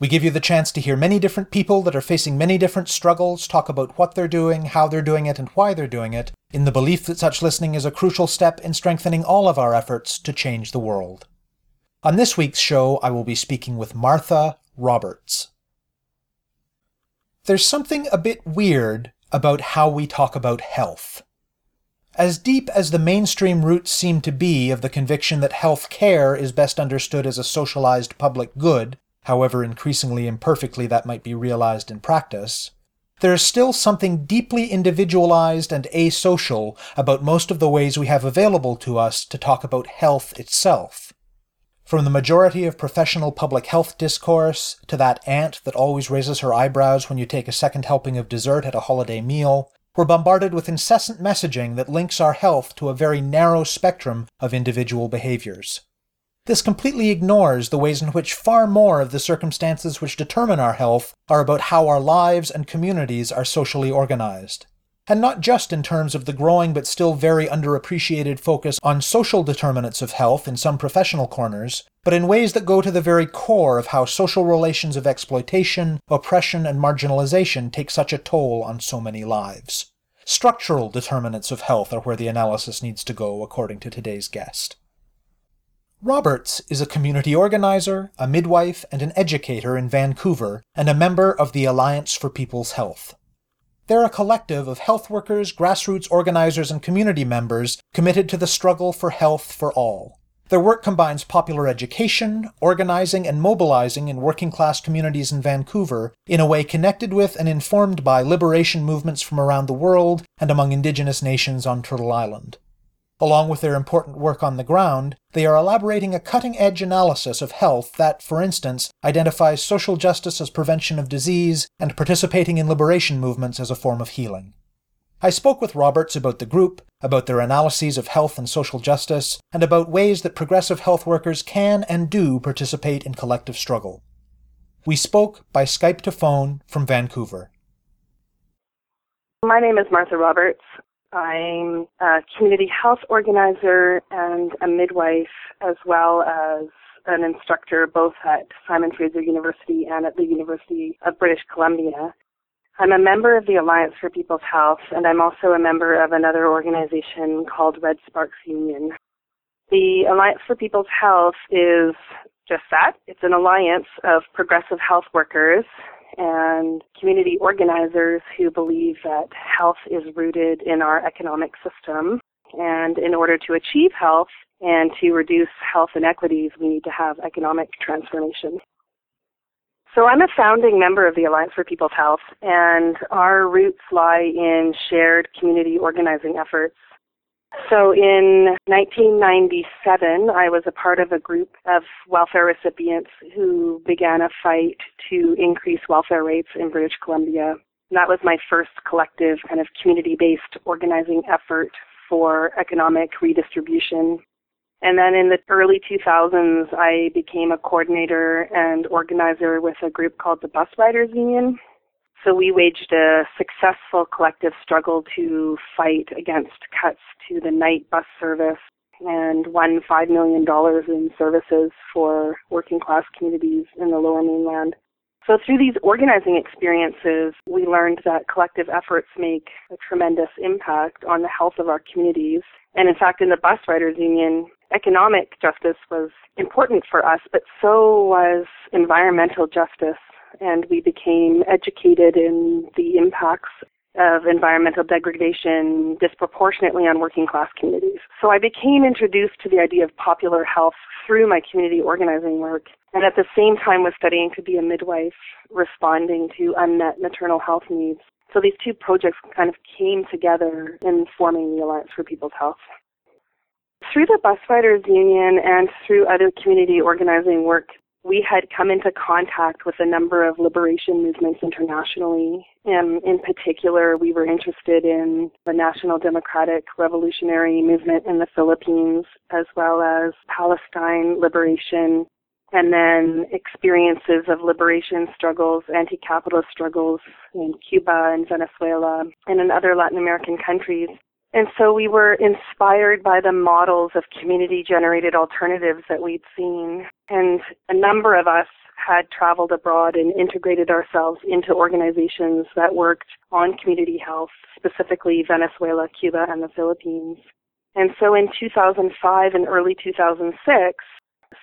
We give you the chance to hear many different people that are facing many different struggles talk about what they're doing, how they're doing it, and why they're doing it, in the belief that such listening is a crucial step in strengthening all of our efforts to change the world. On this week's show, I will be speaking with Martha Roberts. There's something a bit weird about how we talk about health. As deep as the mainstream roots seem to be of the conviction that health care is best understood as a socialized public good, however increasingly imperfectly that might be realized in practice, there is still something deeply individualized and asocial about most of the ways we have available to us to talk about health itself. From the majority of professional public health discourse to that aunt that always raises her eyebrows when you take a second helping of dessert at a holiday meal, we're bombarded with incessant messaging that links our health to a very narrow spectrum of individual behaviors. This completely ignores the ways in which far more of the circumstances which determine our health are about how our lives and communities are socially organized. And not just in terms of the growing but still very underappreciated focus on social determinants of health in some professional corners, but in ways that go to the very core of how social relations of exploitation, oppression, and marginalization take such a toll on so many lives. Structural determinants of health are where the analysis needs to go, according to today's guest. Roberts is a community organizer, a midwife, and an educator in Vancouver, and a member of the Alliance for People's Health. They're a collective of health workers, grassroots organizers, and community members committed to the struggle for health for all. Their work combines popular education, organizing, and mobilizing in working class communities in Vancouver in a way connected with and informed by liberation movements from around the world and among Indigenous nations on Turtle Island. Along with their important work on the ground, they are elaborating a cutting edge analysis of health that, for instance, identifies social justice as prevention of disease and participating in liberation movements as a form of healing. I spoke with Roberts about the group, about their analyses of health and social justice, and about ways that progressive health workers can and do participate in collective struggle. We spoke by Skype to phone from Vancouver. My name is Martha Roberts. I'm a community health organizer and a midwife, as well as an instructor both at Simon Fraser University and at the University of British Columbia. I'm a member of the Alliance for People's Health, and I'm also a member of another organization called Red Sparks Union. The Alliance for People's Health is just that. It's an alliance of progressive health workers and community organizers who believe that health is rooted in our economic system. And in order to achieve health and to reduce health inequities, we need to have economic transformation. So I'm a founding member of the Alliance for People's Health, and our roots lie in shared community organizing efforts so in 1997, I was a part of a group of welfare recipients who began a fight to increase welfare rates in British Columbia. That was my first collective kind of community-based organizing effort for economic redistribution. And then in the early 2000s, I became a coordinator and organizer with a group called the Bus Riders Union, so we waged a successful collective struggle to fight against cuts to the night bus service and won $5 million in services for working class communities in the lower mainland. So through these organizing experiences, we learned that collective efforts make a tremendous impact on the health of our communities. And in fact, in the bus riders union, economic justice was important for us, but so was environmental justice and we became educated in the impacts of environmental degradation disproportionately on working class communities. So I became introduced to the idea of popular health through my community organizing work and at the same time was studying to be a midwife responding to unmet maternal health needs. So these two projects kind of came together in forming the Alliance for People's Health. Through the Bus Riders Union and through other community organizing work we had come into contact with a number of liberation movements internationally. And in particular, we were interested in the National Democratic Revolutionary Movement in the Philippines, as well as Palestine liberation, and then experiences of liberation struggles, anti-capitalist struggles in Cuba and Venezuela and in other Latin American countries. And so we were inspired by the models of community generated alternatives that we'd seen. And a number of us had traveled abroad and integrated ourselves into organizations that worked on community health, specifically Venezuela, Cuba, and the Philippines. And so in 2005 and early 2006,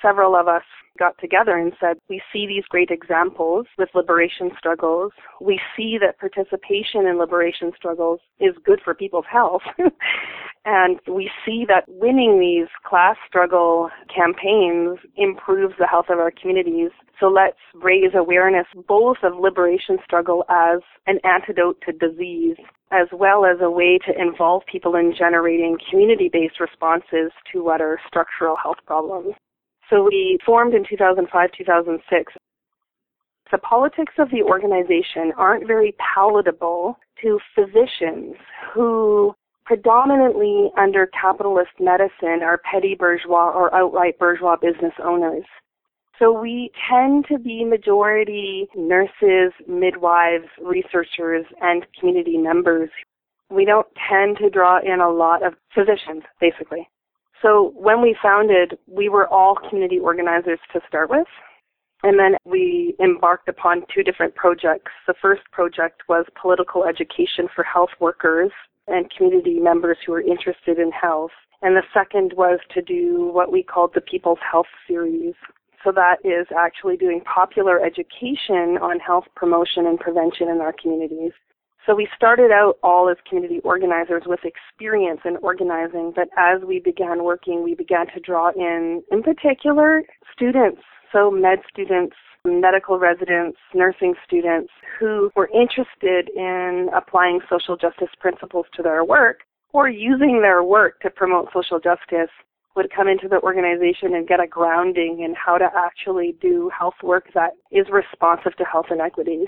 several of us got together and said, we see these great examples with liberation struggles. We see that participation in liberation struggles is good for people's health. and we see that winning these class struggle campaigns improves the health of our communities. So let's raise awareness both of liberation struggle as an antidote to disease as well as a way to involve people in generating community-based responses to what are structural health problems. So we formed in 2005, 2006. The politics of the organization aren't very palatable to physicians who predominantly under capitalist medicine are petty bourgeois or outright bourgeois business owners. So we tend to be majority nurses, midwives, researchers, and community members. We don't tend to draw in a lot of physicians, basically. So when we founded, we were all community organizers to start with. And then we embarked upon two different projects. The first project was political education for health workers and community members who are interested in health. And the second was to do what we called the People's Health Series. So that is actually doing popular education on health promotion and prevention in our communities. So we started out all as community organizers with experience in organizing, but as we began working, we began to draw in, in particular, students, so med students, medical residents, nursing students who were interested in applying social justice principles to their work or using their work to promote social justice would come into the organization and get a grounding in how to actually do health work that is responsive to health inequities.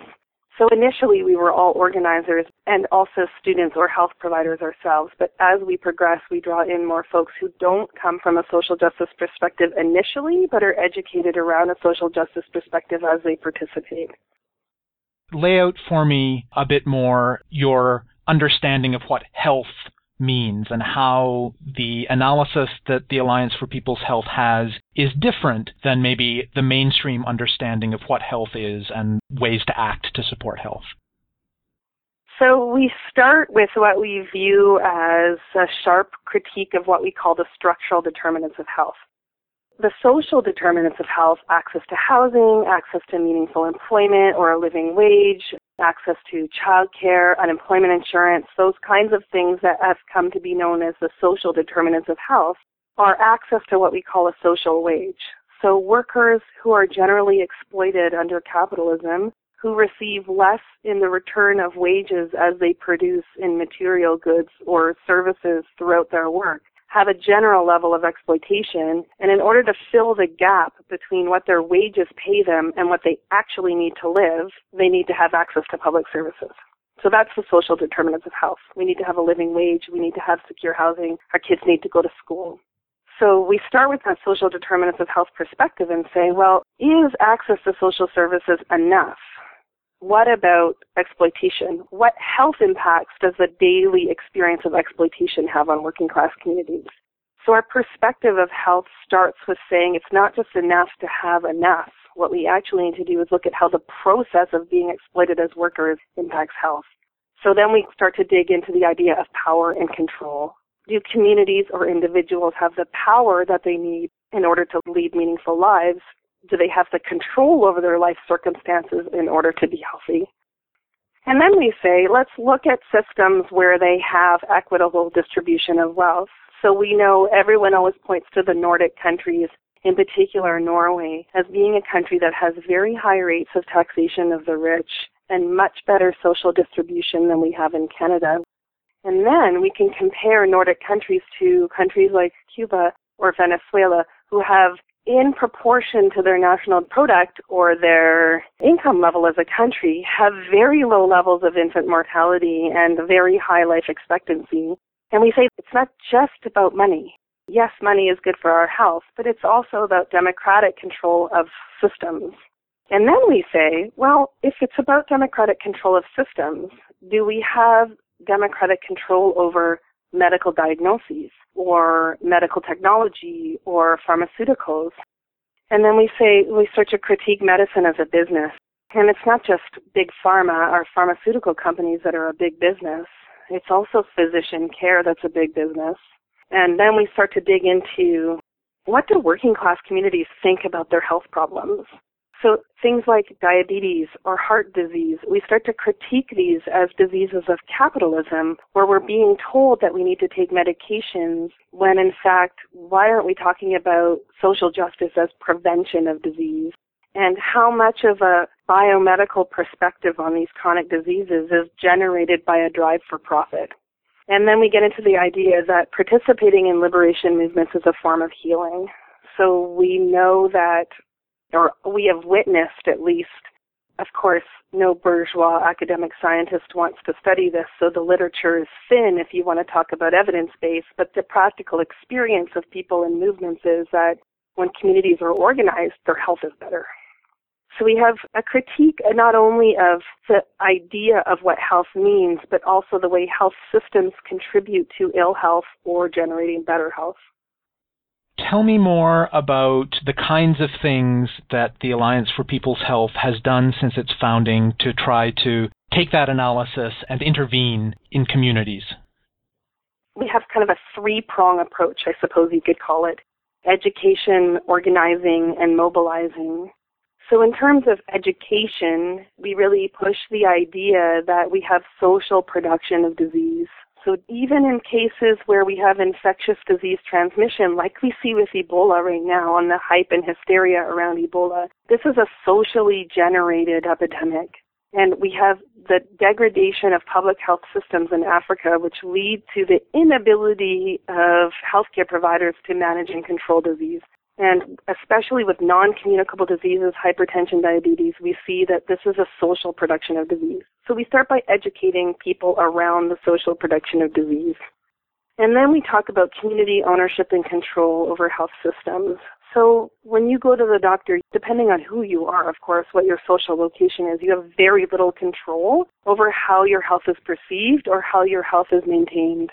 So initially we were all organizers and also students or health providers ourselves, but as we progress we draw in more folks who don't come from a social justice perspective initially, but are educated around a social justice perspective as they participate. Lay out for me a bit more your understanding of what health means and how the analysis that the Alliance for People's Health has is different than maybe the mainstream understanding of what health is and ways to act to support health. So we start with what we view as a sharp critique of what we call the structural determinants of health. The social determinants of health, access to housing, access to meaningful employment or a living wage, access to childcare, unemployment insurance, those kinds of things that have come to be known as the social determinants of health, are access to what we call a social wage. So workers who are generally exploited under capitalism, who receive less in the return of wages as they produce in material goods or services throughout their work, have a general level of exploitation, and in order to fill the gap between what their wages pay them and what they actually need to live, they need to have access to public services. So that's the social determinants of health. We need to have a living wage. We need to have secure housing. Our kids need to go to school. So we start with that social determinants of health perspective and say, well, is access to social services enough? What about exploitation? What health impacts does the daily experience of exploitation have on working class communities? So our perspective of health starts with saying it's not just enough to have enough. What we actually need to do is look at how the process of being exploited as workers impacts health. So then we start to dig into the idea of power and control. Do communities or individuals have the power that they need in order to lead meaningful lives? Do they have the control over their life circumstances in order to be healthy? And then we say, let's look at systems where they have equitable distribution of wealth. So we know everyone always points to the Nordic countries, in particular Norway, as being a country that has very high rates of taxation of the rich and much better social distribution than we have in Canada. And then we can compare Nordic countries to countries like Cuba or Venezuela who have in proportion to their national product or their income level as a country, have very low levels of infant mortality and very high life expectancy. And we say it's not just about money. Yes, money is good for our health, but it's also about democratic control of systems. And then we say, well, if it's about democratic control of systems, do we have democratic control over medical diagnoses or medical technology or pharmaceuticals? And then we say, we start to critique medicine as a business. And it's not just big pharma or pharmaceutical companies that are a big business. It's also physician care that's a big business. And then we start to dig into what do working class communities think about their health problems? So things like diabetes or heart disease, we start to critique these as diseases of capitalism where we're being told that we need to take medications when in fact, why aren't we talking about social justice as prevention of disease? And how much of a biomedical perspective on these chronic diseases is generated by a drive for profit? And then we get into the idea that participating in liberation movements is a form of healing. So we know that or we have witnessed at least, of course, no bourgeois academic scientist wants to study this, so the literature is thin if you want to talk about evidence base, but the practical experience of people and movements is that when communities are organized, their health is better. So we have a critique uh, not only of the idea of what health means, but also the way health systems contribute to ill health or generating better health. Tell me more about the kinds of things that the Alliance for People's Health has done since its founding to try to take that analysis and intervene in communities. We have kind of a three prong approach, I suppose you could call it education, organizing, and mobilizing. So, in terms of education, we really push the idea that we have social production of disease. So even in cases where we have infectious disease transmission, like we see with Ebola right now on the hype and hysteria around Ebola, this is a socially generated epidemic. And we have the degradation of public health systems in Africa, which lead to the inability of healthcare providers to manage and control disease. And especially with non-communicable diseases, hypertension, diabetes, we see that this is a social production of disease. So we start by educating people around the social production of disease. And then we talk about community ownership and control over health systems. So when you go to the doctor, depending on who you are, of course, what your social location is, you have very little control over how your health is perceived or how your health is maintained.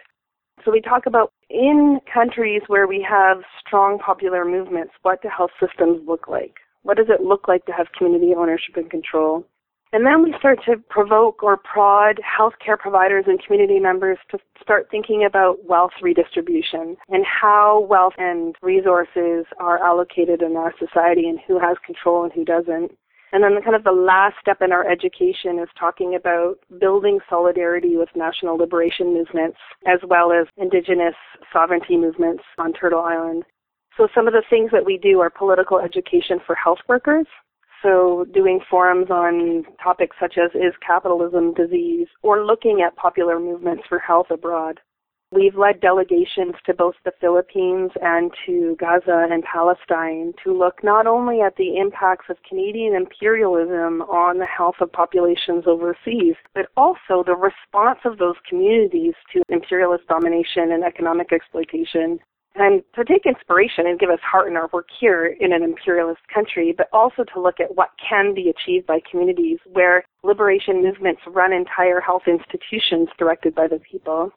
So we talk about in countries where we have strong popular movements, what do health systems look like? What does it look like to have community ownership and control? And then we start to provoke or prod healthcare providers and community members to start thinking about wealth redistribution and how wealth and resources are allocated in our society and who has control and who doesn't. And then kind of the last step in our education is talking about building solidarity with national liberation movements as well as indigenous sovereignty movements on Turtle Island. So some of the things that we do are political education for health workers. So doing forums on topics such as is capitalism disease or looking at popular movements for health abroad. We've led delegations to both the Philippines and to Gaza and Palestine to look not only at the impacts of Canadian imperialism on the health of populations overseas, but also the response of those communities to imperialist domination and economic exploitation. And to take inspiration and give us heart in our work here in an imperialist country, but also to look at what can be achieved by communities where liberation movements run entire health institutions directed by the people.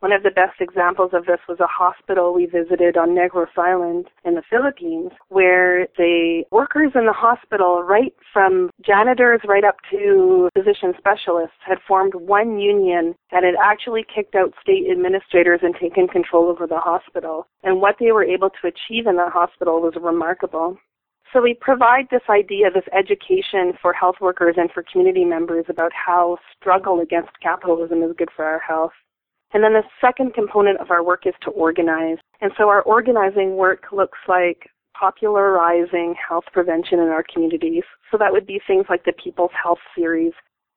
One of the best examples of this was a hospital we visited on Negros Island in the Philippines, where the workers in the hospital, right from janitors right up to physician specialists, had formed one union that had actually kicked out state administrators and taken control over the hospital. And what they were able to achieve in that hospital was remarkable. So we provide this idea, this education for health workers and for community members about how struggle against capitalism is good for our health. And then the second component of our work is to organize. And so our organizing work looks like popularizing health prevention in our communities. So that would be things like the People's Health series.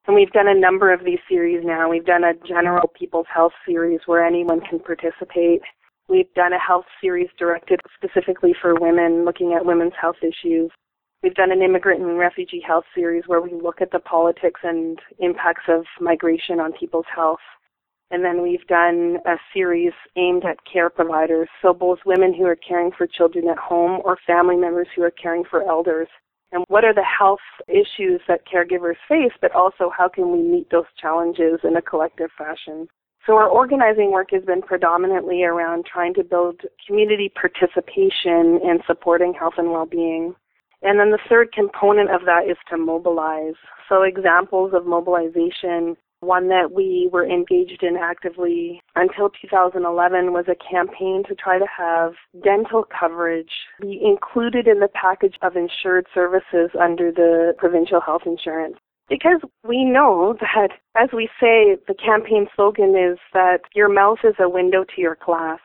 And we've done a number of these series now. We've done a general People's Health series where anyone can participate. We've done a health series directed specifically for women, looking at women's health issues. We've done an immigrant and refugee health series where we look at the politics and impacts of migration on people's health. And then we've done a series aimed at care providers, so both women who are caring for children at home or family members who are caring for elders. And what are the health issues that caregivers face, but also how can we meet those challenges in a collective fashion? So our organizing work has been predominantly around trying to build community participation in supporting health and well-being. And then the third component of that is to mobilize. So examples of mobilization, one that we were engaged in actively until 2011 was a campaign to try to have dental coverage be included in the package of insured services under the provincial health insurance. Because we know that, as we say, the campaign slogan is that your mouth is a window to your class.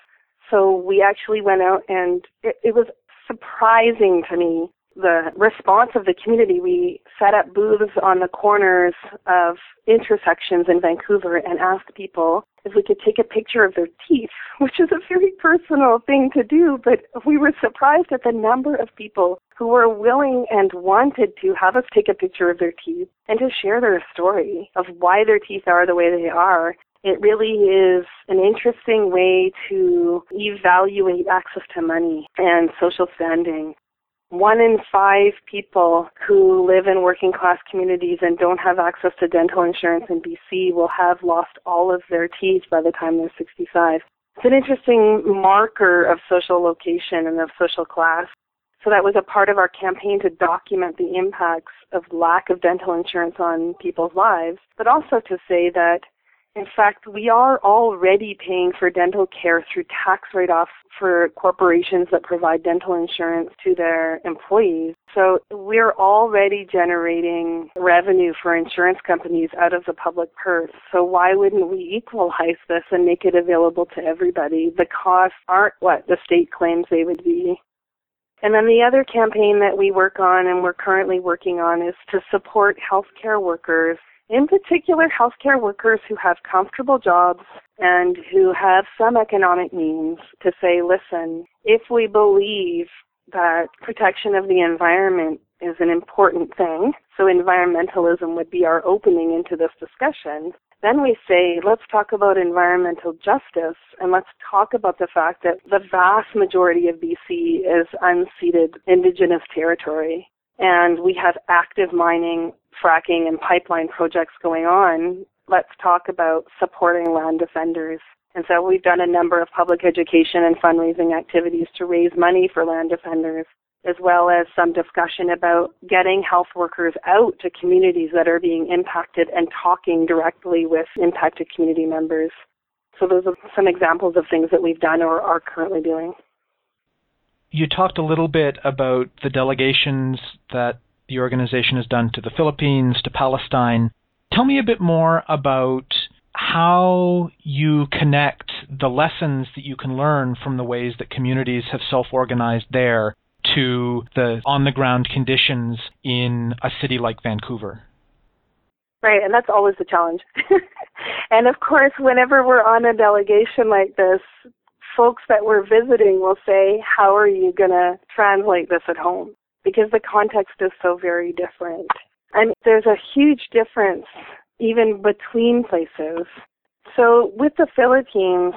So we actually went out and it, it was surprising to me the response of the community, we set up booths on the corners of intersections in Vancouver and asked people if we could take a picture of their teeth, which is a very personal thing to do, but we were surprised at the number of people who were willing and wanted to have us take a picture of their teeth and to share their story of why their teeth are the way they are. It really is an interesting way to evaluate access to money and social standing one in five people who live in working class communities and don't have access to dental insurance in BC will have lost all of their teeth by the time they're 65. It's an interesting marker of social location and of social class. So that was a part of our campaign to document the impacts of lack of dental insurance on people's lives, but also to say that in fact, we are already paying for dental care through tax write-offs for corporations that provide dental insurance to their employees. So we're already generating revenue for insurance companies out of the public purse. So why wouldn't we equalize this and make it available to everybody? The costs aren't what the state claims they would be. And then the other campaign that we work on and we're currently working on is to support healthcare workers in particular healthcare workers who have comfortable jobs and who have some economic means to say, listen, if we believe that protection of the environment is an important thing, so environmentalism would be our opening into this discussion, then we say, let's talk about environmental justice and let's talk about the fact that the vast majority of BC is unceded indigenous territory. And we have active mining fracking and pipeline projects going on, let's talk about supporting land defenders. And so we've done a number of public education and fundraising activities to raise money for land defenders, as well as some discussion about getting health workers out to communities that are being impacted and talking directly with impacted community members. So those are some examples of things that we've done or are currently doing. You talked a little bit about the delegations that the organization has done to the Philippines, to Palestine. Tell me a bit more about how you connect the lessons that you can learn from the ways that communities have self organized there to the on the ground conditions in a city like Vancouver. Right, and that's always the challenge. and of course, whenever we're on a delegation like this, folks that we're visiting will say, How are you going to translate this at home? because the context is so very different. And there's a huge difference even between places. So with the Philippines,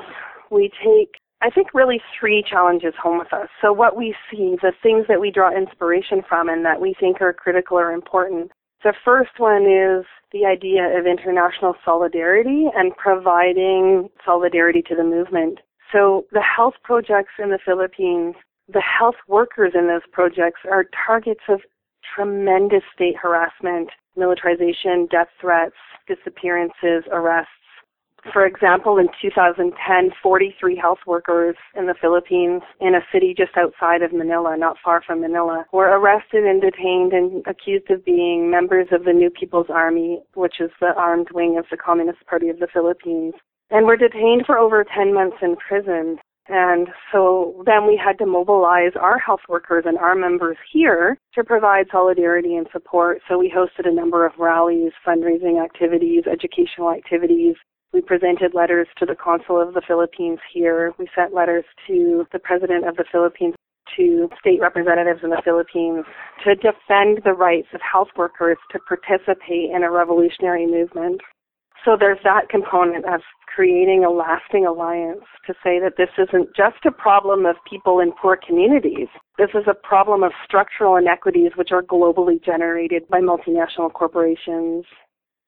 we take, I think, really three challenges home with us. So what we see, the things that we draw inspiration from and that we think are critical or important. The first one is the idea of international solidarity and providing solidarity to the movement. So the health projects in the Philippines the health workers in those projects are targets of tremendous state harassment, militarization, death threats, disappearances, arrests. For example, in 2010, 43 health workers in the Philippines, in a city just outside of Manila, not far from Manila, were arrested and detained and accused of being members of the New People's Army, which is the armed wing of the Communist Party of the Philippines, and were detained for over 10 months in prison. And so then we had to mobilize our health workers and our members here to provide solidarity and support. So we hosted a number of rallies, fundraising activities, educational activities We presented letters to the consul of the Philippines here. We sent letters to the president of the Philippines, to state representatives in the Philippines to defend the rights of health workers to participate in a revolutionary movement. So there's that component of creating a lasting alliance to say that this isn't just a problem of people in poor communities. This is a problem of structural inequities which are globally generated by multinational corporations.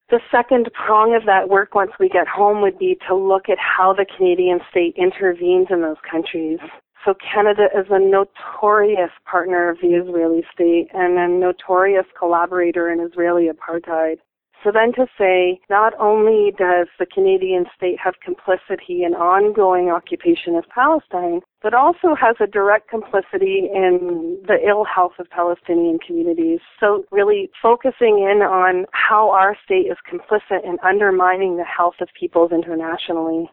The second prong of that work once we get home would be to look at how the Canadian state intervenes in those countries. So Canada is a notorious partner of the Israeli state and a notorious collaborator in Israeli apartheid. So then to say, not only does the Canadian state have complicity in ongoing occupation of Palestine, but also has a direct complicity in the ill health of Palestinian communities. So really focusing in on how our state is complicit in undermining the health of peoples internationally.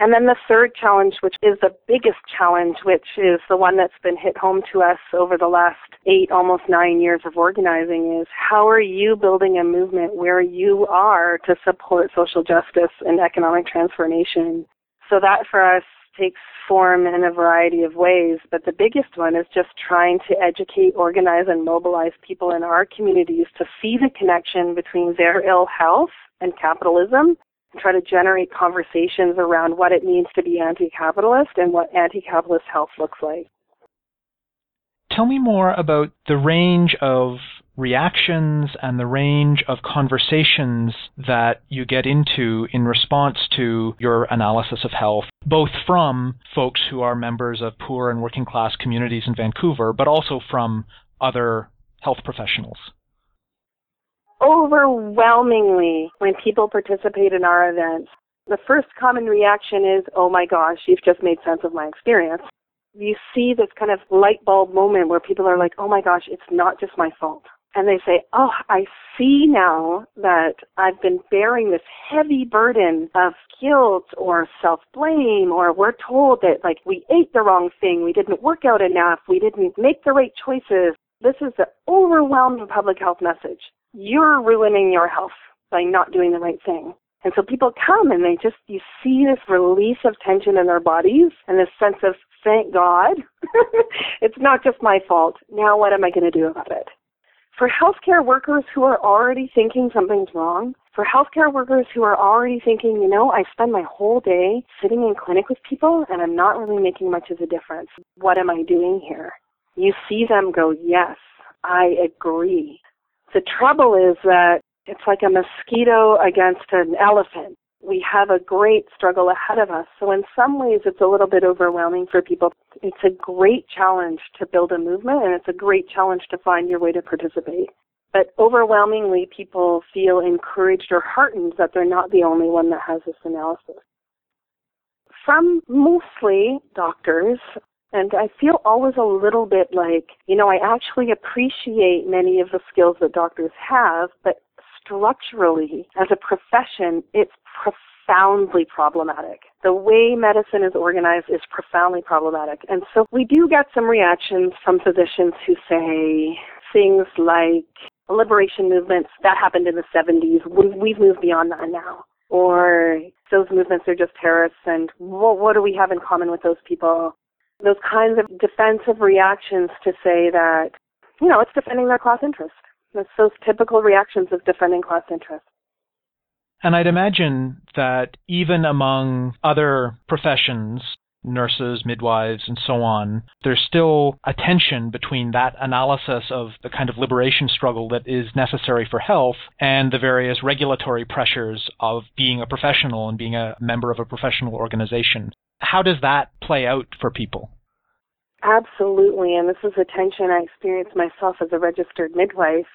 And then the third challenge, which is the biggest challenge, which is the one that's been hit home to us over the last eight, almost nine years of organizing, is how are you building a movement where you are to support social justice and economic transformation? So that for us takes form in a variety of ways, but the biggest one is just trying to educate, organize, and mobilize people in our communities to see the connection between their ill health and capitalism try to generate conversations around what it means to be anti-capitalist and what anti-capitalist health looks like. Tell me more about the range of reactions and the range of conversations that you get into in response to your analysis of health, both from folks who are members of poor and working class communities in Vancouver, but also from other health professionals overwhelmingly when people participate in our events, the first common reaction is, oh my gosh, you've just made sense of my experience. You see this kind of light bulb moment where people are like, oh my gosh, it's not just my fault. And they say, oh, I see now that I've been bearing this heavy burden of guilt or self-blame or we're told that like we ate the wrong thing, we didn't work out enough, we didn't make the right choices. This is the overwhelming public health message you're ruining your health by not doing the right thing. And so people come and they just, you see this release of tension in their bodies and this sense of, thank God, it's not just my fault. Now what am I going to do about it? For healthcare workers who are already thinking something's wrong, for healthcare workers who are already thinking, you know, I spend my whole day sitting in clinic with people and I'm not really making much of a difference. What am I doing here? You see them go, yes, I agree. The trouble is that it's like a mosquito against an elephant. We have a great struggle ahead of us. So in some ways it's a little bit overwhelming for people. It's a great challenge to build a movement and it's a great challenge to find your way to participate. But overwhelmingly people feel encouraged or heartened that they're not the only one that has this analysis. From mostly doctors, and I feel always a little bit like, you know, I actually appreciate many of the skills that doctors have, but structurally, as a profession, it's profoundly problematic. The way medicine is organized is profoundly problematic. And so we do get some reactions from physicians who say things like liberation movements, that happened in the 70s. We've moved beyond that now. Or those movements are just terrorists and what do we have in common with those people? Those kinds of defensive reactions to say that, you know, it's defending their class interest. That's those typical reactions of defending class interest. And I'd imagine that even among other professions, nurses, midwives, and so on, there's still a tension between that analysis of the kind of liberation struggle that is necessary for health and the various regulatory pressures of being a professional and being a member of a professional organization. How does that play out for people? Absolutely, and this is a tension I experienced myself as a registered midwife.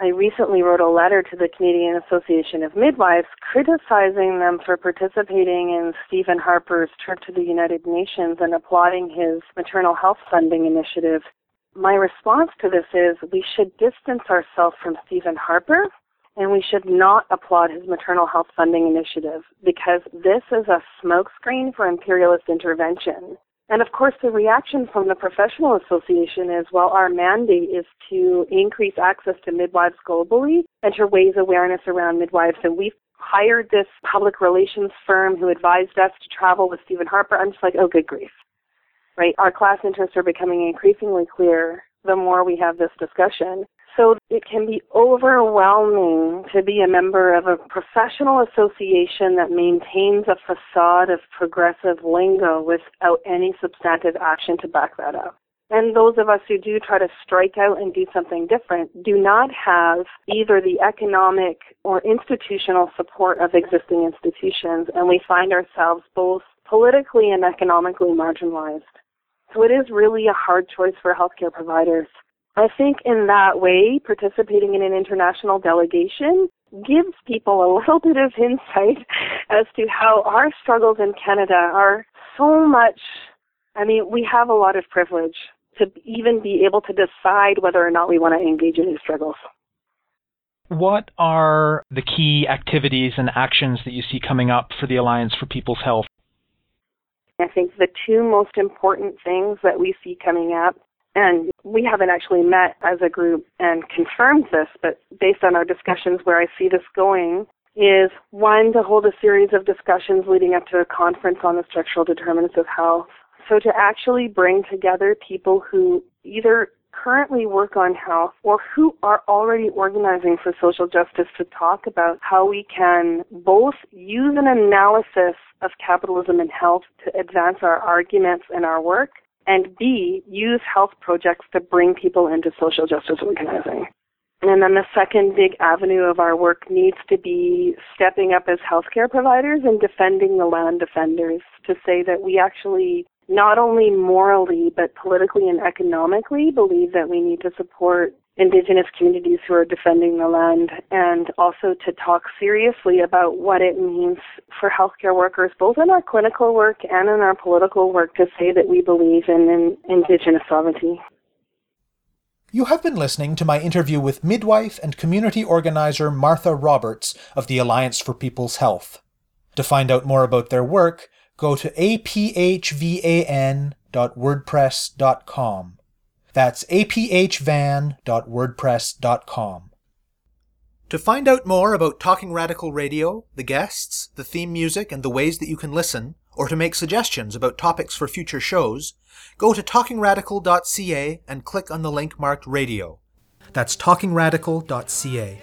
I recently wrote a letter to the Canadian Association of Midwives criticizing them for participating in Stephen Harper's trip to the United Nations and applauding his maternal health funding initiative. My response to this is we should distance ourselves from Stephen Harper and we should not applaud his maternal health funding initiative because this is a smokescreen for imperialist intervention. And of course, the reaction from the professional association is, well, our mandate is to increase access to midwives globally and to raise awareness around midwives. And we've hired this public relations firm who advised us to travel with Stephen Harper. I'm just like, oh, good grief. Right? Our class interests are becoming increasingly clear the more we have this discussion. So it can be overwhelming to be a member of a professional association that maintains a facade of progressive lingo without any substantive action to back that up. And those of us who do try to strike out and do something different do not have either the economic or institutional support of existing institutions, and we find ourselves both politically and economically marginalized. So it is really a hard choice for healthcare providers. I think in that way, participating in an international delegation gives people a little bit of insight as to how our struggles in Canada are so much I mean, we have a lot of privilege to even be able to decide whether or not we want to engage in these struggles. What are the key activities and actions that you see coming up for the Alliance for People's Health? I think the two most important things that we see coming up, and we haven't actually met as a group and confirmed this, but based on our discussions where I see this going, is one to hold a series of discussions leading up to a conference on the structural determinants of health. So to actually bring together people who either currently work on health or who are already organizing for social justice to talk about how we can both use an analysis of capitalism and health to advance our arguments and our work and B, use health projects to bring people into social justice organizing. And then the second big avenue of our work needs to be stepping up as healthcare providers and defending the land defenders to say that we actually not only morally but politically and economically believe that we need to support indigenous communities who are defending the land and also to talk seriously about what it means for healthcare workers both in our clinical work and in our political work to say that we believe in, in indigenous sovereignty. You have been listening to my interview with midwife and community organizer Martha Roberts of the Alliance for People's Health. To find out more about their work, go to aphvan.wordpress.com. That's aphvan.wordpress.com. To find out more about Talking Radical Radio, the guests, the theme music, and the ways that you can listen, or to make suggestions about topics for future shows, go to talkingradical.ca and click on the link marked radio. That's talkingradical.ca.